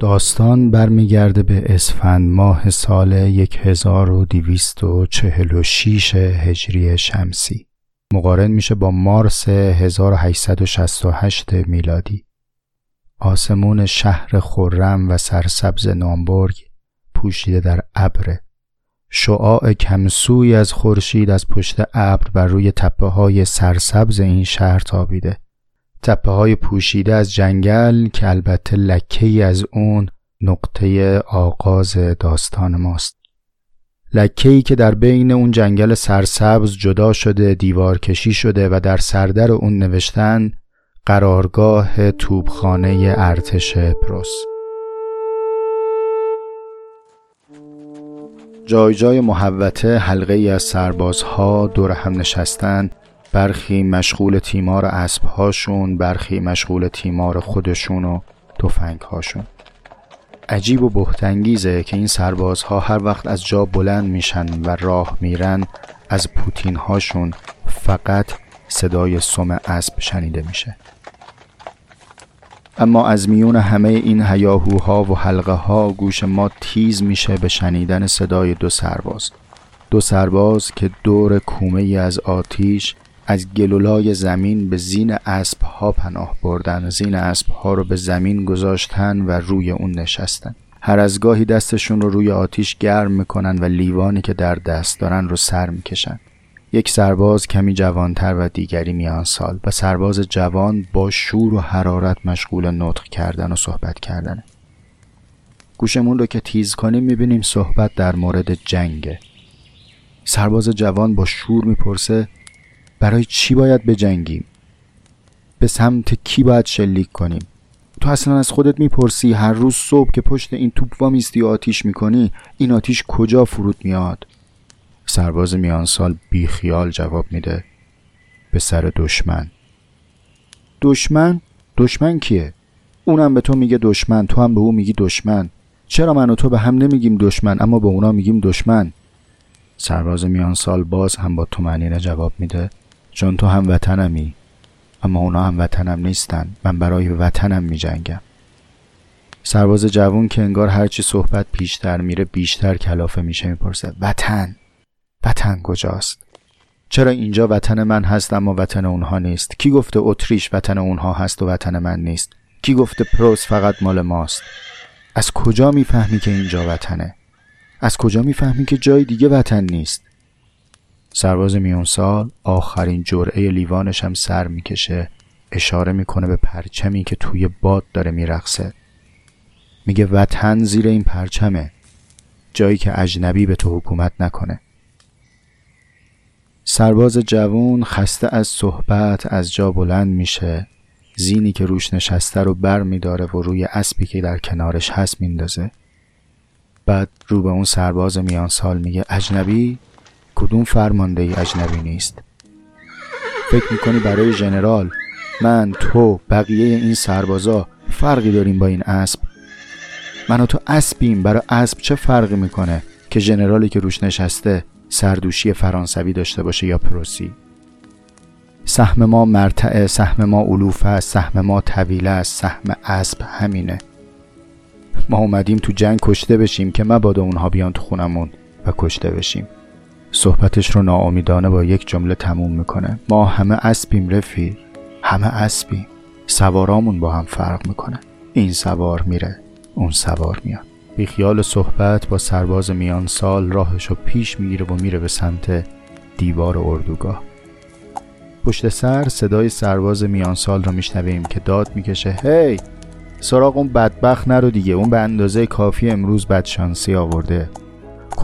داستان برمیگرده به اسفند ماه سال 1246 هجری شمسی. مقارن میشه با مارس 1868 میلادی. آسمون شهر خرم و سرسبز نامبرگ پوشیده در ابر. شعاع کمسوی از خورشید از پشت ابر بر روی تپه های سرسبز این شهر تابیده. تپه های پوشیده از جنگل که البته لکه ای از اون نقطه آغاز داستان ماست. لکه ای که در بین اون جنگل سرسبز جدا شده دیوار کشی شده و در سردر اون نوشتن قرارگاه توبخانه ارتش پروس. جای جای محوته حلقه ای از سربازها دور هم نشستن برخی مشغول تیمار اسبهاشون برخی مشغول تیمار خودشون و هاشون عجیب و بهتنگیزه که این سربازها هر وقت از جا بلند میشن و راه میرن از پوتین هاشون فقط صدای سم اسب شنیده میشه. اما از میون همه این هیاهوها و حلقه ها گوش ما تیز میشه به شنیدن صدای دو سرباز. دو سرباز که دور کومه از آتیش از گلولای زمین به زین اسب ها پناه بردن زین اسب ها رو به زمین گذاشتن و روی اون نشستن. هر از گاهی دستشون رو روی آتیش گرم می‌کنن و لیوانی که در دست دارن رو سر می‌کشن. یک سرباز کمی جوانتر و دیگری میان سال و سرباز جوان با شور و حرارت مشغول نطق کردن و صحبت کردنه گوشمون رو که تیز کنیم می‌بینیم صحبت در مورد جنگه سرباز جوان با شور می‌پرسه برای چی باید بجنگیم؟ به سمت کی باید شلیک کنیم؟ تو اصلا از خودت می‌پرسی هر روز صبح که پشت این توپ وامیستی و آتیش می‌کنی این آتیش کجا فرود میاد؟ سرباز میان سال بی خیال جواب میده. به سر دشمن. دشمن؟ دشمن کیه؟ اونم به تو میگه دشمن تو هم به او میگی دشمن. چرا من و تو به هم نمیگیم دشمن اما به اونا میگیم دشمن؟ سرباز میان سال باز هم با تو جواب میده. چون تو هم وطنمی اما اونا هم وطنم نیستن. من برای وطنم می جنگم سرباز جوون که انگار هرچی صحبت پیشتر میره بیشتر کلافه میشه می‌پرسه وطن وطن کجاست؟ چرا اینجا وطن من هست اما وطن اونها نیست؟ کی گفته اتریش وطن اونها هست و وطن من نیست؟ کی گفته پروس فقط مال ماست؟ از کجا می‌فهمی که اینجا وطنه؟ از کجا می‌فهمی که جای دیگه وطن نیست؟ سرباز میون سال آخرین جرعه لیوانش هم سر می‌کشه. اشاره می‌کنه به پرچمی که توی باد داره میرقصه. میگه وطن زیر این پرچمه. جایی که اجنبی به تو حکومت نکنه. سرباز جوون خسته از صحبت از جا بلند میشه. زینی که روش نشسته رو بر میداره و روی اسبی که در کنارش هست میندازه. بعد رو به اون سرباز میان سال میگه اجنبی؟ کدوم فرمانده ای اجنبی نیست؟ فکر می‌کنی برای ژنرال من تو بقیه این سربازا فرقی داریم با این اسب؟ من و تو اسبیم. برای اسب چه فرقی می‌کنه که ژنرالی که روش نشسته سردوشی فرانسوی داشته باشه یا پروسی؟ سهم ما مرتعه سهم ما علوفه سهم ما طویله سهم اسب همینه. ما اومدیم تو جنگ کشته بشیم که مبادا اونها بیان تو خونمون و کشته بشیم. صحبتش رو ناامیدانه با یک جمله تموم می‌کنه. ما همه اسبیم رفیق همه اسبیم. سوارامون با هم فرق می‌کنه. این سوار میره اون سوار میاد. بی خیال صحبت با سرباز میان سال راهش رو پیش می‌گیره و میره به سمت دیوار اردوگاه. پشت سر صدای سرباز میان سال رو میشنویم که داد می‌کشه هی سراغ اون بدبخت نرو دیگه اون به اندازه کافی امروز بدشانسی آورده.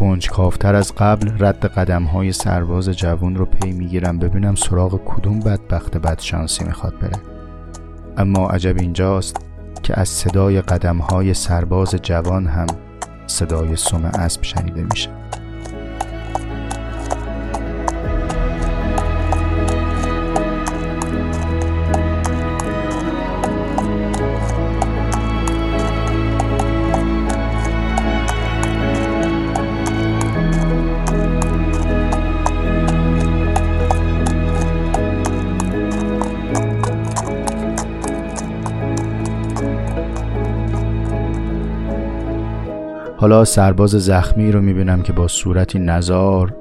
کنجکافتر از قبل رد قدم های سرباز جوون رو پی می‌گیرم ببینم سراغ کدوم بدبخت بدشانسی می‌خواد بره. اما عجب اینجاست که از صدای قدم های سرباز جوان هم صدای سم اسب شنیده میشه. حالا سرباز زخمی رو می‌بینم که با صورتی نزار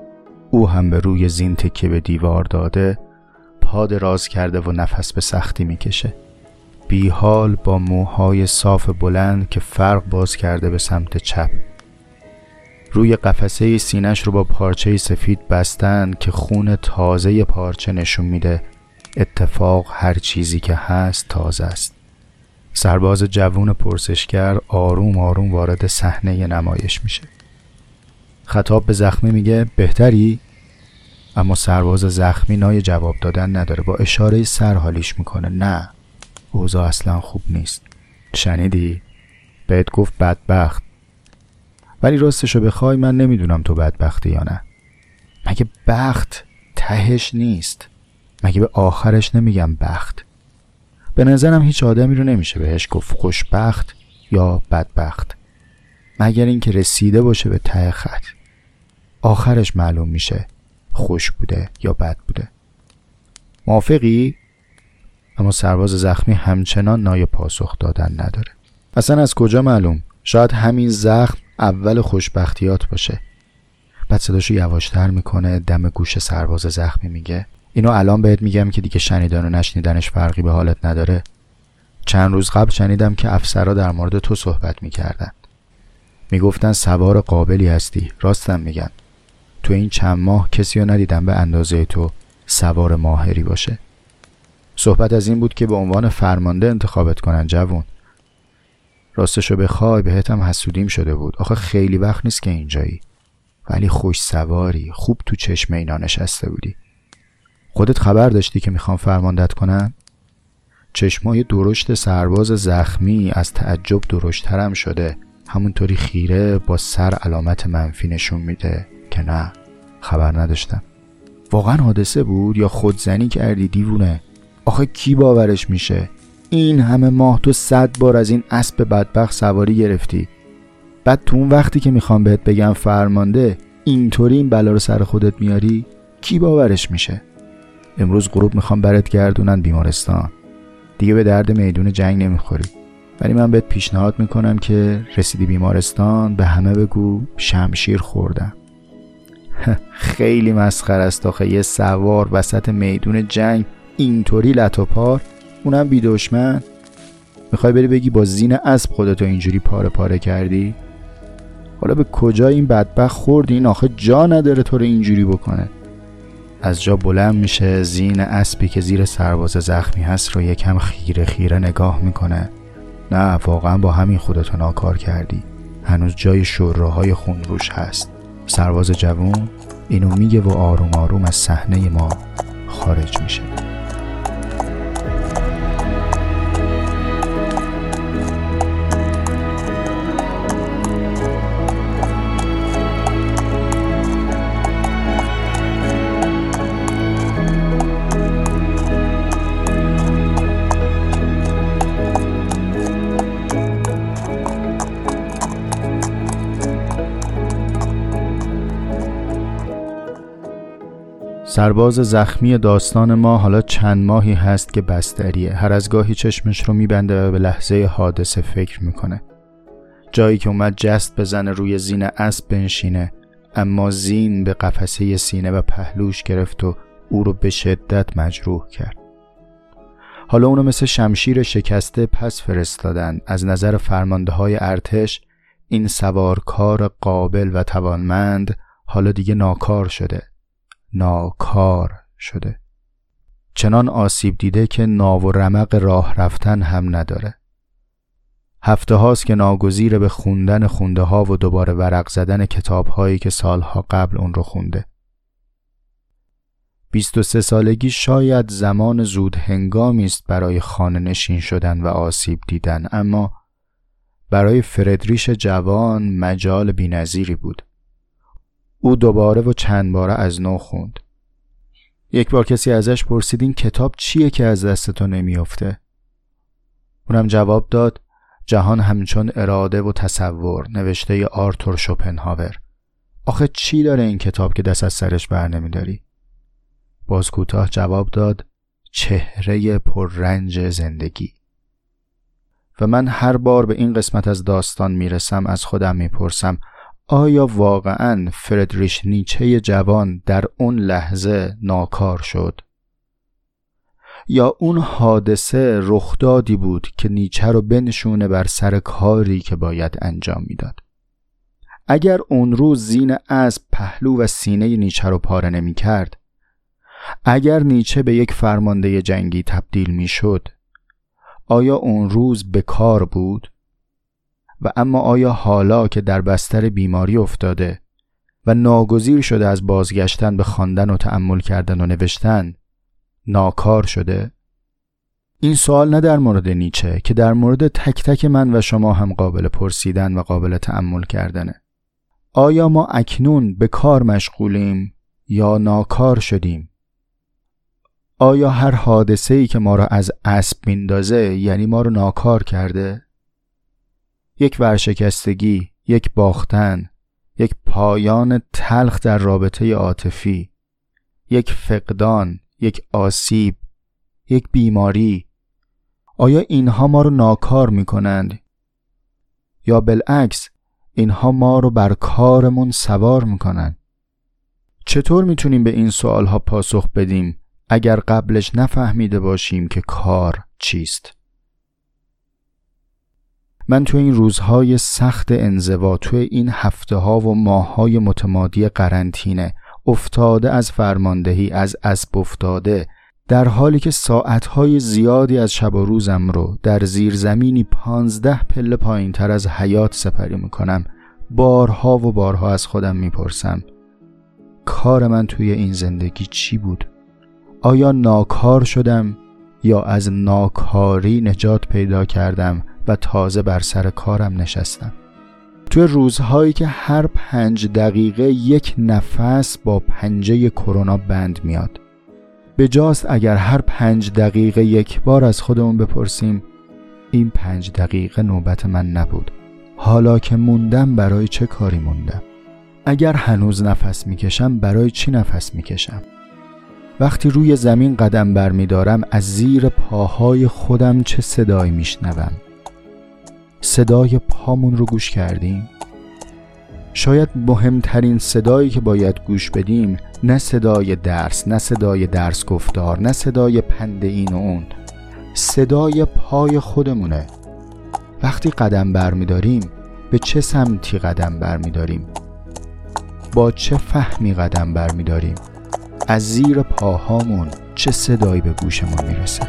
او هم به روی زین تکیه به دیوار داده پا دراز کرده و نفس به سختی می‌کشه. بیحال با موهای صاف بلند که فرق باز کرده به سمت چپ. روی قفسه سینش رو با پارچه سفید بستن که خون تازه پارچه نشون میده. اتفاق هر چیزی که هست تازه است. سرباز جوون پرسشگر آروم آروم وارد صحنه نمایش میشه. خطاب به زخمی میگه بهتری؟ اما سرباز زخمی نای جواب دادن نداره. با اشاره سر حالیش می‌کنه. نه اوضاع اصلا خوب نیست. شنیدی؟ بهت گفت بدبخت. ولی راستشو بخوای من نمی‌دونم تو بدبختی یا نه. مگه بخت تهش نیست؟ مگه به آخرش نمیگم بخت؟ به نظرم هیچ آدمی رو نمیشه بهش گفت خوشبخت یا بدبخت مگر اینکه رسیده باشه به ته خط. آخرش معلوم میشه خوش بوده یا بد بوده. موافقی؟ اما سرباز زخمی همچنان نای پاسخ دادن نداره. اصلا از کجا معلوم؟ شاید همین زخم اول خوشبختیات باشه. بعد صداشو یواشتر می‌کنه دم گوش سرباز زخمی میگه. اینو الان بهت میگم که دیگه شنیدن و نشنیدنش فرقی به حالت نداره. چند روز قبل شنیدم که افسرا در مورد تو صحبت می‌کردن. می‌گفتن سوار قابلی هستی. راستم میگن. تو این چند ماه کسی رو ندیدم به اندازه تو سوار ماهری باشه. صحبت از این بود که به عنوان فرمانده انتخابت کنن جوون. راستشو بخوای بهتم حسودیم شده بود. آخه خیلی وقت نیست که اینجایی. ولی خوش سواری خوب تو چشم اینا نشسته بودی. خودت خبر داشتی که می‌خوام فرماندت کنن؟ چشمای درشت سرباز زخمی از تعجب درشترم شده. همونطوری خیره با سر علامت منفی نشون میده که نه خبر نداشتم. واقعا حادثه بود یا خودزنی کردی دیوونه؟ آخه کی باورش میشه؟ این همه ماه تو صد بار از این اسب بدبخت سواری گرفتی. بعد تو اون وقتی که می‌خوام بهت بگم فرمانده اینطوری این بلا رو سر خودت میاری؟ کی باورش میشه؟ امروز غروب می‌خوام برات گردونن بیمارستان. دیگه به درد میدون جنگ نمی‌خوری. ولی من بهت پیشنهاد می‌کنم که رسیدی بیمارستان به همه بگو شمشیر خوردم. خیلی مسخر است آخه یه سوار وسط میدون جنگ اینطوری لطوپار اونم بی دشمن. می‌خوای بری بگی با زین اسب خودتو اینجوری پاره پاره کردی؟ حالا به کجا این بدبخت خوردی؟ این آخه جا نداره تو رو اینجوری بکنه. از جا بلند میشه زین اسبی که زیر سرباز زخمی هست رو یکم خیره خیره نگاه می‌کنه. نه واقعا با همین خودتو ناکار کردی. هنوز جای شوراهای خون روش هست. سرباز جوون اینو میگه و آروم آروم از صحنه ما خارج میشه. سرباز زخمی داستان ما حالا چند ماهی هست که بستریه. هر از گاهی چشمش رو میبنده و به لحظه حادثه فکر می‌کنه. جایی که اومد جست بزنه روی زین اسب بنشینه اما زین به قفسه سینه و پهلوش گرفت و او رو به شدت مجروح کرد. حالا اونو مثل شمشیر شکسته پس فرستادن. از نظر فرمانده های ارتش این سوارکار قابل و توانمند حالا دیگه ناکار شده. ناکار شده. چنان آسیب دیده که ناو و رمق راه رفتن هم نداره. هفته هاست که ناگزیر به خوندن خونده ها و دوباره ورق زدن کتاب هایی که سالها قبل اون رو خونده. 23 سالگی شاید زمان زود هنگامی است برای خانه نشین شدن و آسیب دیدن اما برای فردریش جوان مجال بینظیری بود. او دوباره و چند باره از نو خوند. یک بار کسی ازش پرسید این کتاب چیه که از دست تو نمیافته؟ اونم جواب داد جهان همچون اراده و تصور نوشته آرتور شوپنهاور. آخه چی داره این کتاب که دست از سرش بر نمیداری؟ باز کوتاه جواب داد چهره پررنج زندگی. و من هر بار به این قسمت از داستان می‌رسم از خودم می‌پرسم آیا واقعا فردریش نیچه جوان در اون لحظه ناکار شد؟ یا اون حادثه رخدادی بود که نیچه رو بنشونه بر سر کاری که باید انجام می‌داد. اگر اون روز زین از پهلو و سینه نیچه رو پاره نمی کرد اگر نیچه به یک فرمانده جنگی تبدیل می شد آیا اون روز به کار بود؟ و اما آیا حالا که در بستر بیماری افتاده و ناگزیر شده از بازگشتن به خواندن و تأمل کردن و نوشتن ناکار شده؟ این سوال نه در مورد نیچه که در مورد تک تک من و شما هم قابل پرسیدن و قابل تأمل کردنه آیا ما اکنون به کار مشغولیم یا ناکار شدیم؟ آیا هر حادثه ای که ما را از اسب میندازه یعنی ما رو ناکار کرده؟ یک ورشکستگی، یک باختن، یک پایان تلخ در رابطه عاطفی، یک فقدان، یک آسیب، یک بیماری آیا اینها ما رو ناکار می کنند؟ یا بالعکس اینها ما رو بر کارمون سوار می کنند؟ چطور می‌تونیم به این سوال ها پاسخ بدیم اگر قبلش نفهمیده باشیم که کار چیست؟ من تو این روزهای سخت انزوا تو این هفته ها و ماه های متمادی قرنطینه افتاده از فرماندهی از اسب افتاده در حالی که ساعتهای زیادی از شب و روزم رو در زیرزمینی پانزده پله پایین تر از حیات سپری می‌کنم بارها و بارها از خودم می‌پرسم کار من توی این زندگی چی بود؟ آیا ناکار شدم یا از ناکاری نجات پیدا کردم و تازه بر سر کارم نشستم. توی روزهایی که هر پنج دقیقه یک نفس با پنجه کرونا بند میاد. به جاست اگر هر پنج دقیقه یک بار از خودمون بپرسیم این پنج دقیقه نوبت من نبود. حالا که موندم برای چه کاری موندم؟ اگر هنوز نفس می‌کشم برای چی نفس می‌کشم؟ وقتی روی زمین قدم برمیدارم از زیر پاهای خودم چه صدایی میشنوم؟ صدای پامون رو گوش کردیم. شاید مهمترین صدایی که باید گوش بدیم نه صدای درس نه صدای درس گفتار نه صدای پند این و اون. صدای پای خودمونه. وقتی قدم برمیداریم به چه سمتی قدم برمیداریم؟ با چه فهمی قدم برمیداریم؟ از زیر پاهامون چه صدایی به گوشمون می‌رسه؟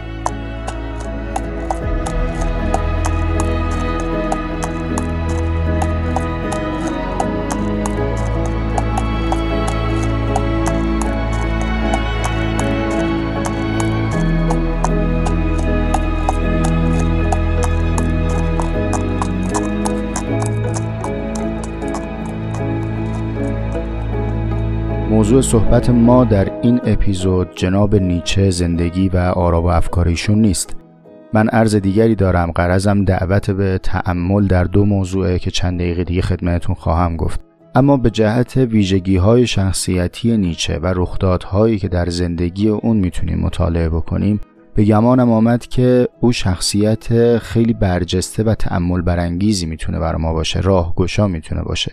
موضوع صحبت ما در این اپیزود جناب نیچه زندگی و آرا و افکاریشون نیست. من عرض دیگری دارم قرضم دعوت به تأمل در دو موضوعه که چند دقیقه دیگه خدمتون خواهم گفت. اما به جهت ویژگی های شخصیتی نیچه و رخدادهایی که در زندگی اون می‌تونیم مطالعه بکنیم به گمانم آمد که او شخصیت خیلی برجسته و تأمل برانگیزی می‌تونه بر ما باشه راهگشا می‌تونه باشه.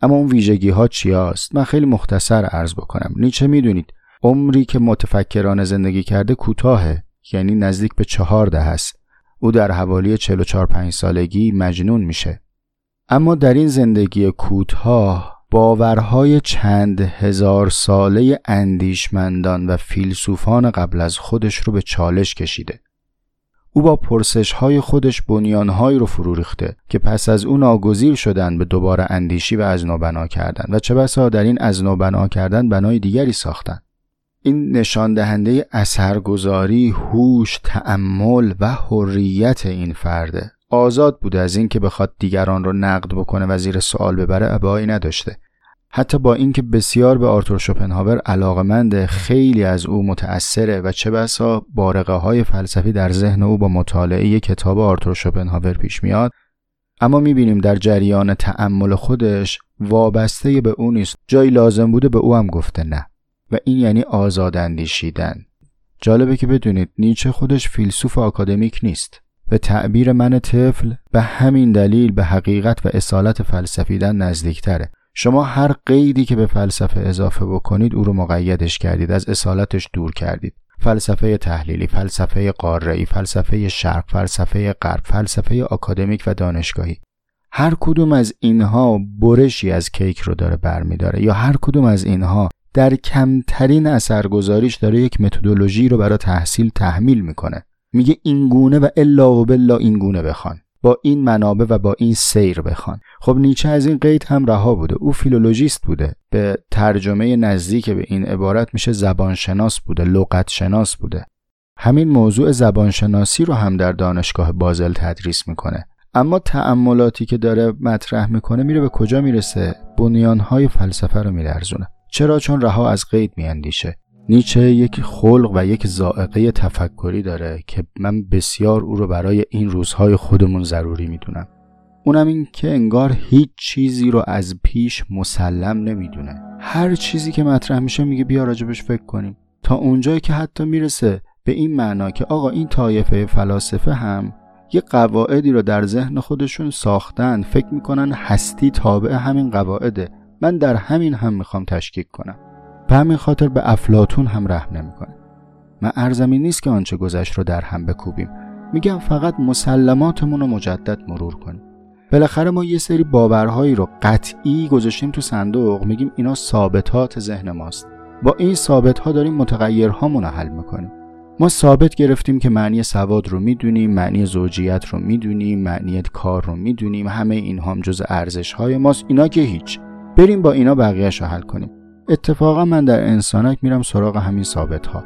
اما اون ویژگی ها چی هست؟ من خیلی مختصر عرض بکنم. نیچه می‌دونید عمری که متفکران زندگی کرده کوتاهه یعنی نزدیک به چهارده هست او در حوالی 44 5 سالگی مجنون میشه. اما در این زندگی کوتاه باورهای چند هزار ساله اندیشمندان و فیلسوفان قبل از خودش رو به چالش کشیده. او با پرسش های خودش بنیانهایی رو فرو ریخته که پس از او ناگزیر شدن به دوباره اندیشی و از بنا کردن و چه بسا در این از بنا کردن بنای دیگری ساختن این نشان دهنده اثرگذاری، هوش، تأمل و حریت این فرده. آزاد بوده از اینکه بخواد دیگران رو نقد بکنه و زیر سوال ببره ابایی نداشته. حتی با اینکه بسیار به آرتور شوپنهاور علاقمنده خیلی از او متأثره و چه بسا بارقه های فلسفی در ذهن او با مطالعه کتاب آرتور شوپنهاور پیش میاد اما می‌بینیم در جریان تأمل خودش وابسته به او نیست. جایی لازم بوده به او هم گفته نه. و این یعنی آزاد اندیشیدن. جالبه که بدونید نیچه خودش فیلسوف آکادمیک نیست. به تعبیر من طفل به همین دلیل به حقیقت و اصالت فلسفیدن نزدیکتره. شما هر قیدی که به فلسفه اضافه بکنید او رو مقیدش کردید از اصالتش دور کردید. فلسفه تحلیلی، فلسفه قاره‌ای، فلسفه شرق، فلسفه غرب، فلسفه آکادمیک و دانشگاهی. هر کدوم از اینها برشی از کیک رو داره برمیداره یا هر کدوم از اینها در کمترین اثرگذاریش داره یک متدولوژی رو برای تحصیل تحمیل می‌کنه. میگه این گونه و الا و بلا این گونه بخوان. با این منابع و با این سیر بخوان. خب نیچه از این قید هم رها بوده. او فیلولوژیست بوده. به ترجمه نزدیک به این عبارت میشه زبانشناس بوده لغت شناس بوده. همین موضوع زبانشناسی رو هم در دانشگاه بازل تدریس می‌کنه. اما تأملاتی که داره مطرح می‌کنه میره به کجا می‌رسه؟ بنیانهای فلسفه رو میلرزونه. چرا؟ چون رها از قید میاندیشه. نیچه یک خلق و یک زائقه تفکری داره که من بسیار او رو برای این روزهای خودمون ضروری می‌دونم. اونم این که انگار هیچ چیزی رو از پیش مسلم نمی‌دونه. هر چیزی که مطرح میشه میگه بیا راجبش فکر کنیم. تا اونجایی که حتی می‌رسه به این معنا که آقا این طایفه فلاسفه هم یه قواعدی رو در ذهن خودشون ساختن فکر می‌کنن هستی تابع همین قواعده. من در همین هم می‌خوام تشکیک کنم. به همین خاطر به افلاتون هم رحم نمی‌کنه. من ارزمی نیست که آنچه گذشت رو در هم بکوبیم. میگم فقط مسلماتمون رو مجدد مرور کنیم. بالاخره ما یه سری باورهایی رو قطعی گذاشتیم تو صندوق. میگیم اینا ثابتات ذهن ماست. با این ثابت ها داریم متغیرهامون رو حل می‌کنیم. ما ثابت گرفتیم که معنی سواد رو می‌دونیم معنی زوجیت رو می‌دونیم معنی کار رو می‌دونیم. همه این هم جز ارزش ماست. اینا که هیچ. بریم با اینا بقیهش رو حل کنیم. اتفاقا من در انسانک میرم سراغ همین ثابت ها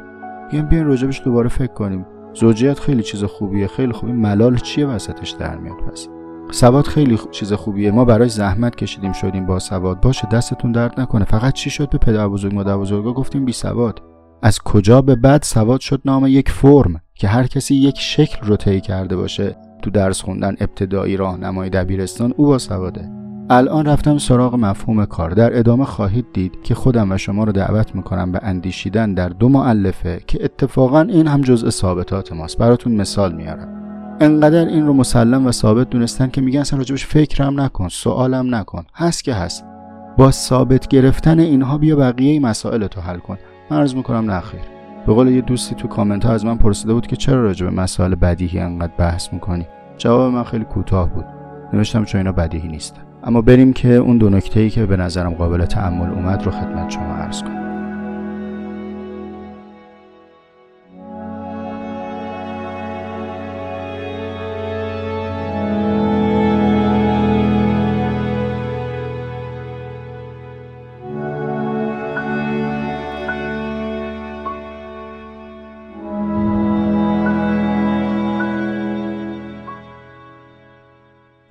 بیایم بیاین راجبش دوباره فکر کنیم. زوجیت خیلی چیز خوبیه خیلی خوبی. ملال چیه وسطش در میاد پس؟ سواد خیلی چیز خوبیه. ما برای زحمت کشیدیم شدیم با سواد. باشه دستتون درد نکنه. فقط چی شد به پدر بزرگ مادر بزرگا گفتیم بی سواد. از کجا به بعد سواد شد نام یک فرم که هر کسی یک شکل رو طی کرده باشه؟ تو درس خوندن ابتدایی راهنمای دبیرستان او با سواده. الان رفتم سراغ مفهوم کار. در ادامه خواهید دید که خودم و شما رو دعوت می‌کنم به اندیشیدن در دو معلفه که اتفاقا این هم جزء ثابتات ماست. براتون مثال میارم. انقدر این رو مسلم و ثابت دونستن که میگن اصلا راجبش فکرم نکن سوالم نکن. هست که هست. با ثابت گرفتن اینها بیا بقیه مسائل تو حل کن. عرض می‌کنم نخیر به قول یه دوستی تو کامنت ها از من پرسیده بود که چرا راجب مسائل بدیهی انقدر بحث می‌کنی؟ جواب من خیلی کوتاه بود. نوشتم چون اینا بدیهی نیستن اما بریم که اون دو نکته ای که به نظرم قابل تعمل اومد رو خدمت شما عرض کنم.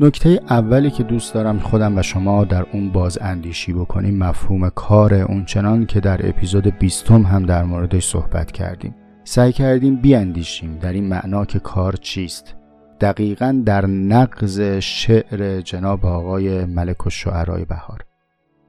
نکته اولی که دوست دارم خودم و شما در اون باز اندیشی بکنیم مفهوم کار اونچنان که در اپیزود بیستم هم در موردش صحبت کردیم. سعی کردیم بیاندیشیم در این معنا که کار چیست. دقیقا در نقض شعر جناب آقای ملک و شعرهای بهار.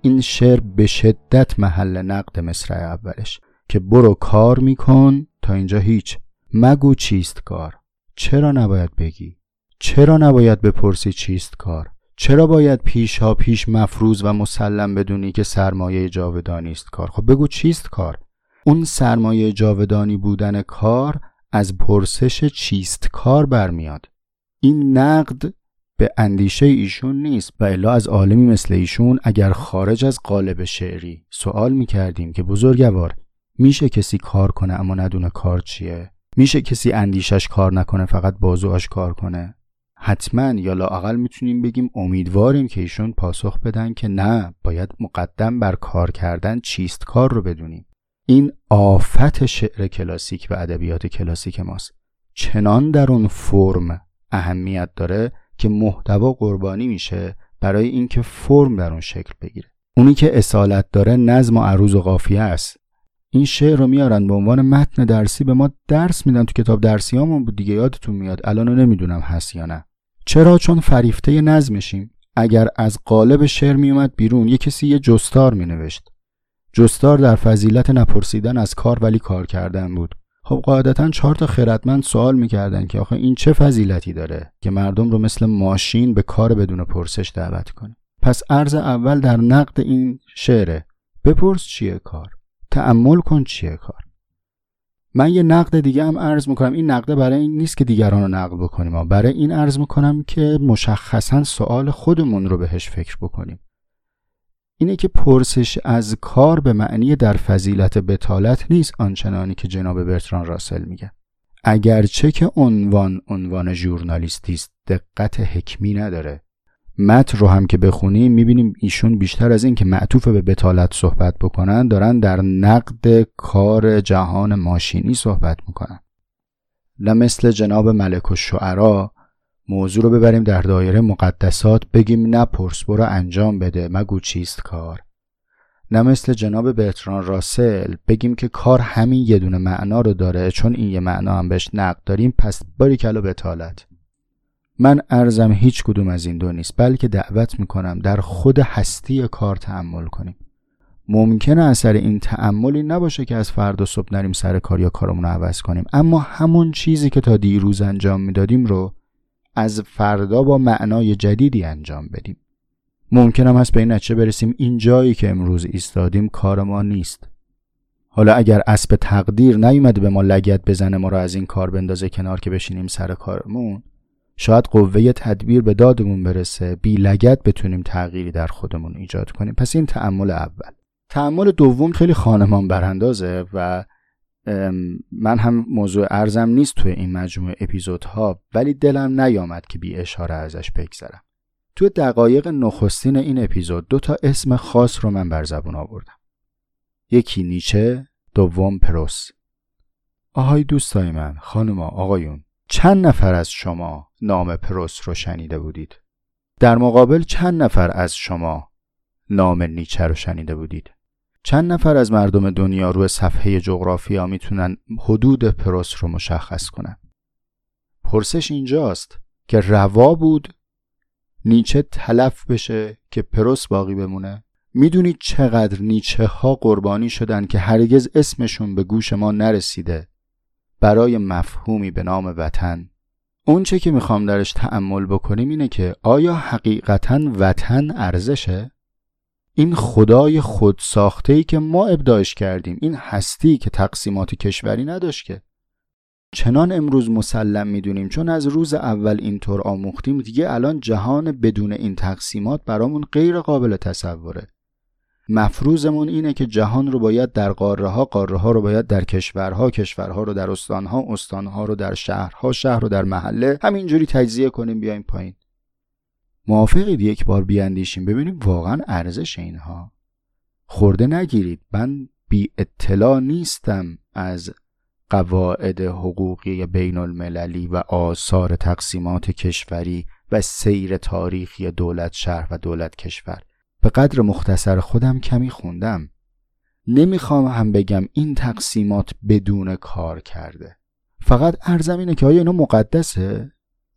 این شعر به شدت محل نقد مصرع اولش که برو کار میکن تا اینجا هیچ. مگو چیست کار؟ چرا نباید بگی؟ چرا نباید بپرسی چیست کار؟ چرا باید پیش ها پیش مفروض و مسلم بدونی که سرمایه جاودانی است کار؟ خب بگو چیست کار؟ اون سرمایه جاودانی بودن کار از پرسش چیست کار برمیاد. این نقد به اندیشه ایشون نیست و الا از عالمی مثل ایشون اگر خارج از قالب شعری سوال می‌کردیم که بزرگوار میشه کسی کار کنه اما ندونه کار چیه؟ میشه کسی اندیشش کار نکنه فقط بازوش کار کنه؟ حتما یا لااقل می‌تونیم بگیم امیدواریم که ایشون پاسخ بدن که نه باید مقدم بر کار کردن چیست کار رو بدونیم. این آفت شعر کلاسیک و ادبیات کلاسیک ماست. چنان در اون فرم اهمیت داره که محتوا قربانی میشه برای اینکه فرم در اون شکل بگیره. اونی که اصالت داره نظم و عروض و قافیه است. این شعر رو میارن به عنوان متن درسی به ما درس میدن تو کتاب درسی همون بود دیگه یادتون میاد؟ الان نمی‌دونم هست یا نه. چرا چون فریفته نظمشیم؟ اگر از قالب شعر میومد بیرون یه کسی یه جستار مینوشت. جستار در فضیلت نپرسیدن از کار ولی کار کردن بود. خب قاعدتا چهار تا خردمند سوال می‌کردن که آخه این چه فضیلتی داره که مردم رو مثل ماشین به کار بدون پرسش دعوت کنه. پس عرض اول در نقد این شعره. بپرس چیه کار؟ تعمل کن چیه کار؟ من یه نقد دیگه هم عرض می‌کنم. این نقده برای این نیست که دیگران رو نقد بکنیم. برای این عرض می‌کنم که مشخصا سوال خودمون رو بهش فکر بکنیم. اینه که پرسش از کار به معنی در فضیلت بتالت نیست آنچنانی که جناب برتران راسل میگه. اگرچه که عنوان عنوان ژورنالیستی است دقت حکمی نداره. متن رو هم که بخونیم می‌بینیم ایشون بیشتر از این که معطوف به بتالت صحبت بکنن دارن در نقد کار جهان ماشینی صحبت می‌کنن. نه مثل جناب ملک و شعرا موضوع رو ببریم در دایره مقدسات بگیم نپرس برو انجام بده مگو چیست کار. نه مثل جناب برتران راسل بگیم که کار همین یه دونه معنا رو داره چون این یه معنا هم بهش نقد داریم پس باری کلا بتالت. من ارزم هیچ کدوم از این دو نیست بلکه دعوت می‌کنم در خود هستی کار تحمل کنیم. ممکنه اثر این تعملی نباشه که از فردا صبح نریم سر کار یا کارمون رو عوض کنیم. اما همون چیزی که تا دیروز انجام می‌دادیم رو از فردا با معنای جدیدی انجام بدیم. ممکن هم هست به این نتیجه برسیم این جایی که امروز ایستادیم کار ما نیست. حالا اگر اسب تقدیر نیومده به ما لگت بزنه ما رو از این کار بندازه کنار که بشینیم سر کارمون شاید قوه تدبیر به دادمون برسه بی لگت بتونیم تغییری در خودمون ایجاد کنیم. پس این تعمل اول. تعمل دوم خیلی خانمان براندازه و من هم موضوع ارزم نیست توی این مجموعه اپیزودها ولی دلم نیامد که بی اشاره ازش بگذرم. توی دقایق نخستین این اپیزود دو تا اسم خاص رو من بر زبون آوردم. یکی نیچه دوم پروس. آهای دوستای من خانوما آقایون چند نفر از شما نام پروس رو شنیده بودید. در مقابل چند نفر از شما نام نیچه رو شنیده بودید؟ چند نفر از مردم دنیا روی صفحه جغرافیا می‌تونن حدود پروس رو مشخص کنن؟ پرسش اینجاست که روا بود نیچه تلف بشه که پروس باقی بمونه؟ می‌دونید چقدر نیچه ها قربانی شدن که هرگز اسمشون به گوش ما نرسیده برای مفهومی به نام وطن؟ اونچه که می‌خوام درش تأمل بکنیم اینه که آیا حقیقتا وطن ارزشه؟ این خدای خود ای که ما ابداعش کردیم این هستی که تقسیمات کشوری نداشت که چنان امروز مسلم می‌دونیم چون از روز اول اینطور آموختیم دیگه الان جهان بدون این تقسیمات برامون غیر قابل تصوره مفروضمون اینه که جهان رو باید در قاره ها قاره ها رو باید در کشورها کشورها رو در استانها استانها رو در شهرها شهر رو در محله همینجوری تجزیه کنیم بیایم پایین. موافقید یک بار بیاندیشیم؟ ببینیم واقعا ارزش اینها. خورده نگیرید. من بی اطلاع نیستم از قواعد حقوقی بین المللی و آثار تقسیمات کشوری و سیر تاریخی دولت شهر و دولت کشور. به قدر مختصر خودم کمی خوندم. نمی‌خوام هم بگم این تقسیمات بدون کار کرده. فقط ارزم اینه که آیا اینا مقدسه؟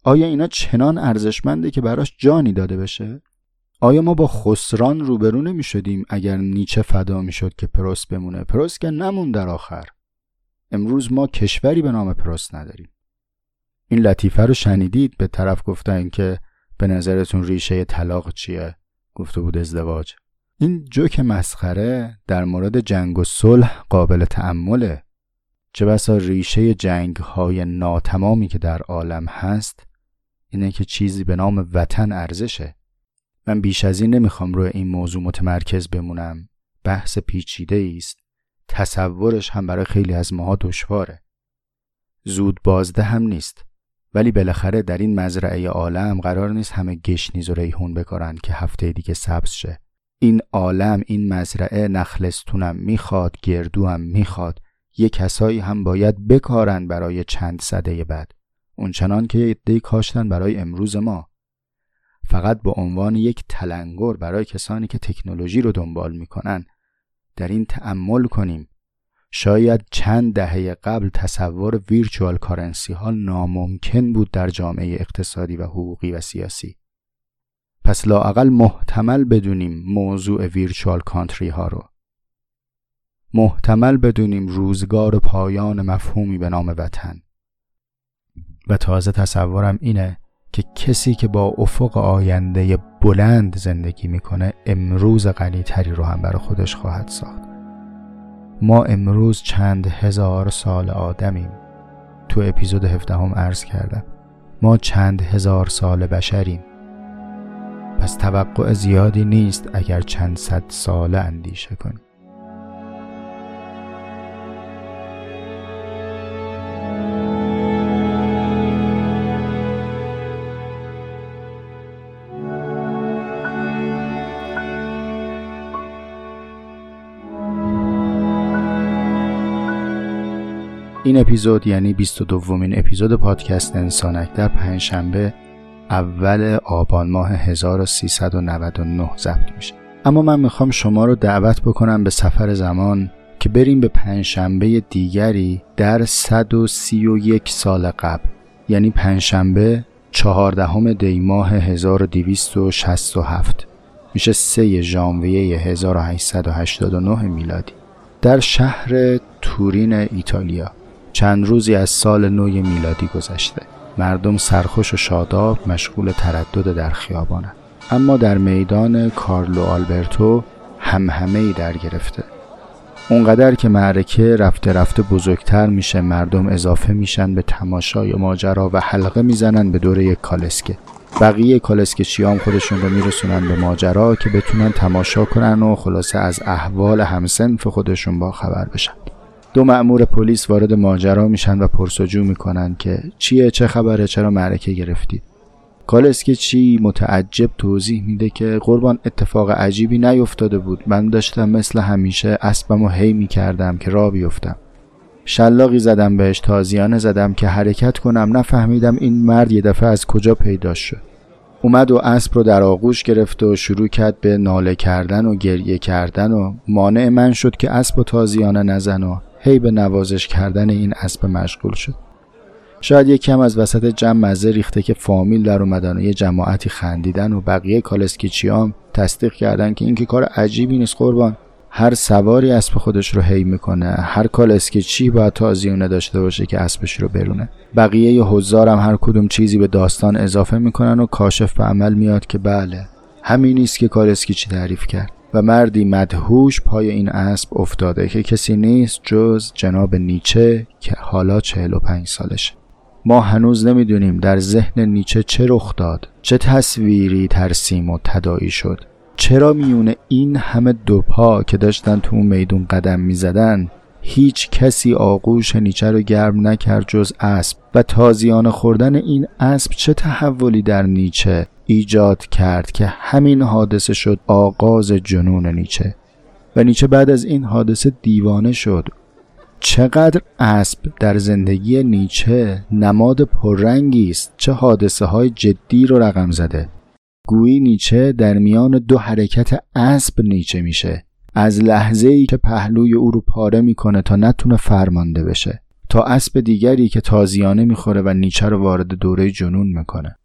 آیا اینا چنان ارزشمنده که براش جانی داده بشه؟ آیا ما با خسران روبرو نمی شدیم اگر نیچه فدا می شد که پروس بمونه؟ پروس که نمون در آخر. امروز ما کشوری به نام پروس نداریم. این لطیفه رو شنیدید؟ به طرف گفتن که به نظرتون ریشه طلاق چیه؟ گفته بود ازدواج. این جوک مسخره در مورد جنگ و صلح قابل تعمله چه بسا ریشه جنگ های ناتمامی که در عالم هست اینه که چیزی به نام وطن ارزشه. من بیش از این نمی‌خوام روی این موضوع متمرکز بمونم. بحث پیچیده است. تصورش هم برای خیلی از ماها دشواره. زود بازده هم نیست. ولی بالاخره در این مزرعه عالم قرار نیست همه گشنیز و ریحون بکارن که هفته دیگه سبز شه. این عالم این مزرعه نخلستونم می‌خواد گردو هم می‌خواد. یه کسایی هم باید بکارن برای چند صده بعد. اونچنان که یه کاشتن برای امروز ما. فقط به عنوان یک تلنگر برای کسانی که تکنولوژی رو دنبال می‌کنن. در این تأمل کنیم. شاید چند دهه قبل تصور ویرچوال کارنسی ها ناممکن بود در جامعه اقتصادی و حقوقی و سیاسی. پس لاعقل محتمل بدونیم موضوع ویرچوال کانتری ها رو. محتمل بدونیم روزگار پایان مفهومی به نام وطن. و تازه تصورم اینه که کسی که با افق آینده بلند زندگی می‌کنه امروز غنیتری رو هم برای خودش خواهد ساخت. ما امروز چند هزار سال آدمیم. تو اپیزود هفدهم عرض کردم. ما چند هزار سال بشریم. پس توقع زیادی نیست اگر چند صد ساله اندیشه کنیم. این اپیزود یعنی 22 دومین اپیزود پادکست انسانک در پنجشنبه اول آبان ماه 1399 ضبط میشه. اما من می‌خوام شما رو دعوت بکنم به سفر زمان که بریم به پنجشنبه دیگری در 131 سال قبل. یعنی پنجشنبه چهاردهم دی ماه 1267 میشه 3 ژانویه 1889 میلادی. در شهر تورین ایتالیا. چند روزی از سال نوی میلادی گذشته. مردم سرخوش و شاداب مشغول تردد در خیابانند. اما در میدان کارلو آلبرتو هم همه ای در گرفته. اونقدر که معرکه رفته رفته بزرگتر میشه مردم اضافه میشن به تماشای ماجرا و حلقه می‌زنن به دور یک کالسکه. بقیه کالسکه خودشون رو میرسونن به ماجرا که بتونن تماشا کنن و خلاصه از احوال همسنف خودشون با خبر بشن. دو مأمور پلیس وارد ماجرا میشن و پرسجو می‌کنن که چیه چه خبره چرا معرکه گرفتید. کالسکه چی متعجب توضیح میده که قربان اتفاق عجیبی نیفتاده بود. من داشتم مثل همیشه اسبم و هی می‌کردم که را بیفتم. شلاقی زدم بهش تازیانه زدم که حرکت کنم. نفهمیدم این مرد یه دفعه از کجا پیدا شد. اومد و اسب رو در آغوش گرفت و شروع کرد به ناله کردن و گریه کردن و مانع من شد که اسب و تازیانه نزن و هی به نوازش کردن این اسب مشغول شد. شاید یک کم از وسط جمع مزه ریخته که فامیل در اومدن و یه جماعتی خندیدن و بقیه کالسکیچیام تصدیق کردن که این که کار عجیبی نیست قربان. هر سواری اسب خودش رو هی می‌کنه. هر کالسکیچی باید تازیونه داشته باشه که اسبش رو برونه. بقیه ی هم هر کدوم چیزی به داستان اضافه می‌کنن و کاشف به عمل میاد که بله همین نیست که کالسکیچی تعریف کرد. و مردی مدهوش پای این اسب افتاده که کسی نیست جز جناب نیچه که حالا 45 سالشه. ما هنوز نمی‌دونیم در ذهن نیچه چه رخ داد چه تصویری ترسیم و تدایی شد. چرا میونه این همه دوپا که داشتن تو اون میدون قدم می‌زدن هیچ کسی آغوش نیچه رو گرم نکرد جز اسب؟ و تازیانه خوردن این اسب چه تحولی در نیچه ایجاد کرد که همین حادثه شد آغاز جنون نیچه. و نیچه بعد از این حادثه دیوانه شد. چقدر اسب در زندگی نیچه نماد پررنگی است. چه حادثه های جدی رو رقم زده. گویی نیچه در میان دو حرکت اسب نیچه میشه. از لحظه ای که پهلوی او رو پاره می‌کنه تا نتونه فرمانده بشه. تا اسب دیگری که تازیانه می‌خوره و نیچه رو وارد دوره جنون می‌کنه.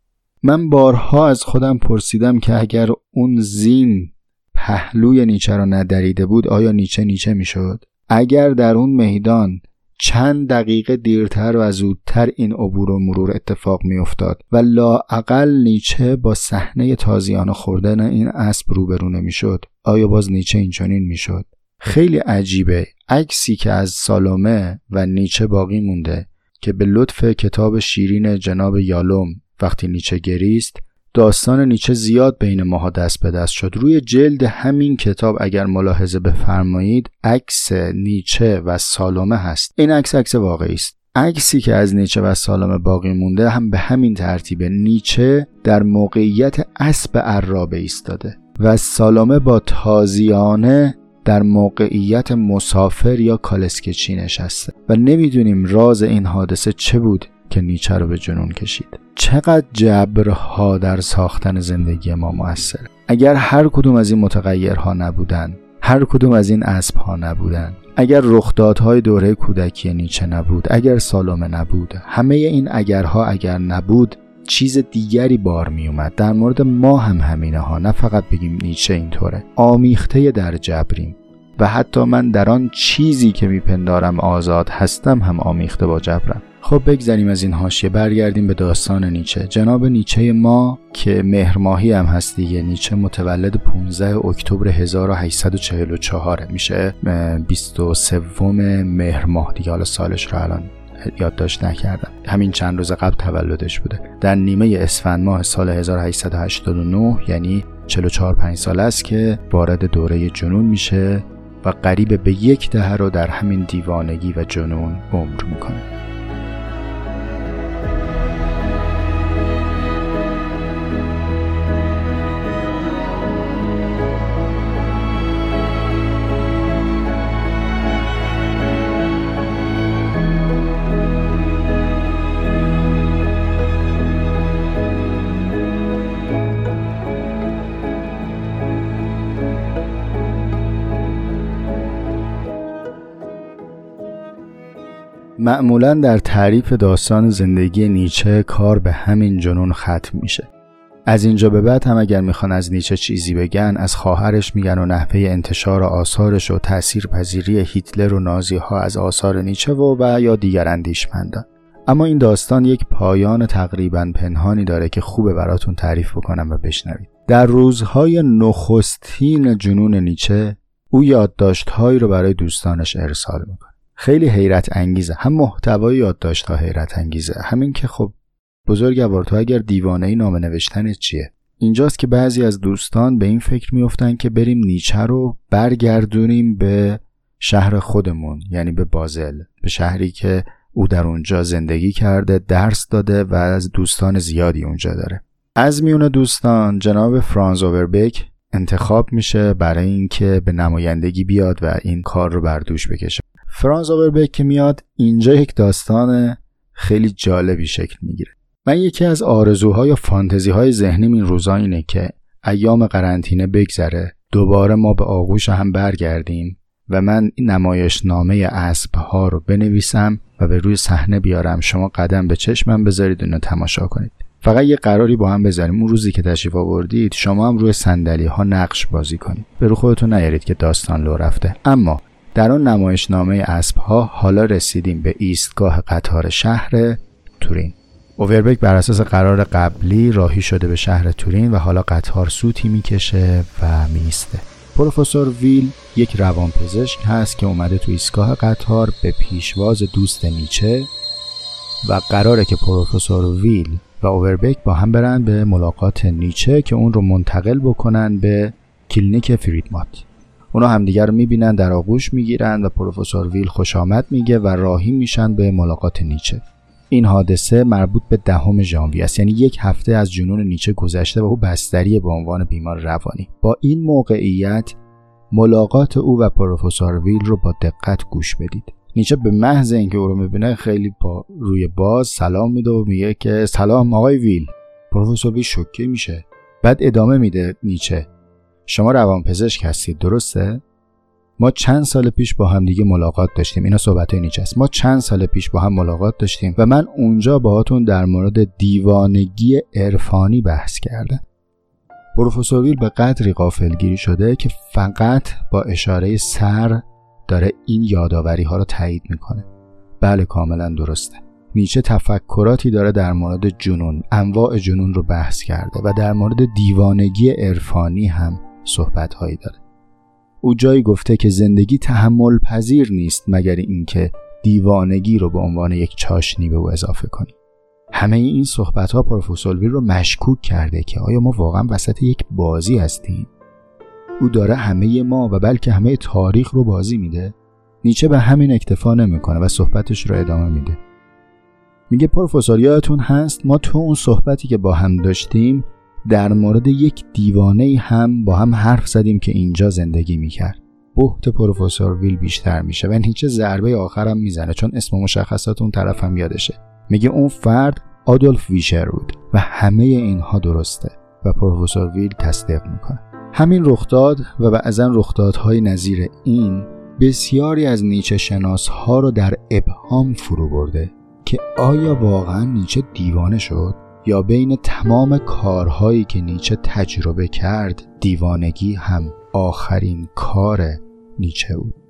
من بارها از خودم پرسیدم که اگر اون زین پهلوی نیچه رو ندریده بود آیا نیچه نیچه می‌شد؟ اگر در اون میدان چند دقیقه دیرتر و زودتر این عبور و مرور اتفاق میافتاد و لاعقل نیچه با صحنه تازیانه خوردن این اسب روبرو نمی‌شد آیا باز نیچه اینچنین می‌شد؟ خیلی عجیبه. عکسی که از سالومه و نیچه باقی مونده که به لطف کتاب شیرین جناب یالوم وقتی نیچه گریست داستان نیچه زیاد بین ماها دست به دست شد. روی جلد همین کتاب اگر ملاحظه بفرمایید عکس نیچه و سالومه هست. این عکس عکس واقعی است. عکسی که از نیچه و سالام باقی مونده هم به همین ترتیبه. نیچه در موقعیت اسب عرابه ایستاده و سالامه با تازیانه در موقعیت مسافر یا کالسکچی نشسته. و نمی‌دونیم راز این حادثه چه بود که نیچه رو به جنون کشید. چقدر جبرها در ساختن زندگی ما موثر اگر هر کدوم از این متغیرها نبودن هر کدوم از این اسب ها نبودن اگر رخدادهای دوره کودکی نیچه نبود اگر سالومه نبود همه این اگرها اگر نبود چیز دیگری بار می اومد در مورد ما هم همینه ها نه فقط بگیم نیچه اینطوره. آمیخته در جبریم. و حتی من در آن چیزی که میپندارم آزاد هستم هم آمیخته با جبرم. خب بگذریم از این حاشیه برگردیم به داستان نیچه. جناب نیچه ما که مهرماهی هم هست دیگه نیچه متولد 15 اکتبر 1844 میشه 23 مهر ماه دیگه. حالا سالش رو الان یادداشت نکردم. همین چند روز قبل تولدش بوده. در نیمه اسفند ماه سال 1889 یعنی 44 5 سال است که وارد دوره جنون میشه و قریب به یک دهه رو در همین دیوانگی و جنون عمر می‌کنه. معمولا در تعریف داستان زندگی نیچه کار به همین جنون ختم میشه. از اینجا به بعد هم اگر می‌خوان از نیچه چیزی بگن از خواهرش میگن و نحوه انتشار آثارش و تأثیر پذیری هیتلر و نازی ها از آثار نیچه و و یا دیگر اندیشمندان. اما این داستان یک پایان تقریبا پنهانی داره که خوبه براتون تعریف بکنم و بشنوید. در روزهای نخستین جنون نیچه او یادداشتهایی رو برای دوستانش ارسال می‌کنه. خیلی حیرت انگیزه هم محتوای یادداشت ها حیرت انگیزه همین که خب بزرگوار تو اگر دیوانه ای نامه نوشتن چیه؟ اینجاست که بعضی از دوستان به این فکر میفتن که بریم نیچه رو برگردونیم به شهر خودمون یعنی به بازل به شهری که او در اونجا زندگی کرده درس داده و از دوستان زیادی اونجا داره. از میون دوستان جناب فرانز اووربک انتخاب میشه برای اینکه به نمایندگی بیاد و این کار رو بر دوش بکشه. فرانز آوربک که میاد اینجا یک داستان خیلی جالبی شکل می‌گیره. من یکی از آرزوها یا فانتزی های ذهنیم این روزا اینه که ایام قرنطینه بگذره دوباره ما به آغوش هم برگردیم و من این نمایش نامه اسب ها رو بنویسم و به روی صحنه بیارم. شما قدم به چشمم بذارید و تماشا کنید. فقط یه قراری با هم بذاریم. اون روزی که تشریف آوردید شما هم روی صندلی ها نقش بازی کنید. به رو خودتون نیارید که داستان لو رفته. اما در آن نمایشنامه اسب ها حالا رسیدیم به ایستگاه قطار شهر تورین. اووربک بر اساس قرار قبلی راهی شده به شهر تورین و حالا قطار سوتی می‌کشه و میسته پروفسور ویل یک روانپزشک هست که اومده تو ایستگاه قطار به پیشواز دوست نیچه و قراره که پروفسور ویل و اووربک با هم برن به ملاقات نیچه که اون رو منتقل بکنن به کلینیک فریدمات. اونا همدیگر رو می‌بینن در آغوش می‌گیرن و پروفسور ویل خوش آمد میگه و راهی میشن به ملاقات نیچه. این حادثه مربوط به دهم ژانویه است یعنی یک هفته از جنون نیچه گذشته و او بستری به عنوان بیمار روانی. با این موقعیت ملاقات او و پروفسور ویل رو با دقت گوش بدید. نیچه به محض اینکه او رو می‌بینه خیلی با روی باز سلام میده و میگه که سلام آقای ویل. پروفسور ویل شوکه میشه. بعد ادامه میده نیچه. شما روانپزشک هستید درسته؟ ما چند سال پیش با هم دیگه ملاقات داشتیم. اینا صحبت نیچه است. ما چند سال پیش با هم ملاقات داشتیم و من اونجا باهاتون در مورد دیوانگی عرفانی بحث کردم. پروفسور ویل به قدری قافلگیری شده که فقط با اشاره سر داره این یادآوری ها رو تایید می‌کنه. بله کاملا درسته. نیچه تفکراتی داره در مورد جنون انواع جنون رو بحث کرده و در مورد دیوانگی عرفانی هم صحبت هایی داره. او جایی گفته که زندگی تحمل پذیر نیست مگر اینکه دیوانگی رو به عنوان یک چاشنی به او اضافه کنی. همه این صحبت ها پروفسور ویل رو مشکوک کرده که آیا ما واقعا وسط یک بازی هستیم؟ او داره همه ما و بلکه همه تاریخ رو بازی میده؟ نیچه به همین اکتفا نمی‌کنه و صحبتش رو ادامه میده. میگه پروفسور یادتون هست ما تو اون صحبتی که با هم داشتیم در مورد یک دیوانه هم با هم حرف زدیم که اینجا زندگی می‌کرد. بحت پروفسور ویل بیشتر میشه و نیچه ضربه آخرم می‌زنه چون اسم مشخصات اون طرف هم یادشه. میگه اون فرد آدولف ویشر بود و همه اینها درسته و پروفسور ویل تصدیق می‌کنه. همین رخداد و بعضا رخدادهای نظیر این بسیاری از نیچه شناس ها رو در ابهام فرو برده که آیا واقعا نیچه دیوانه شد؟ یا بین تمام کارهایی که نیچه تجربه کرد دیوانگی هم آخرین کار نیچه بود.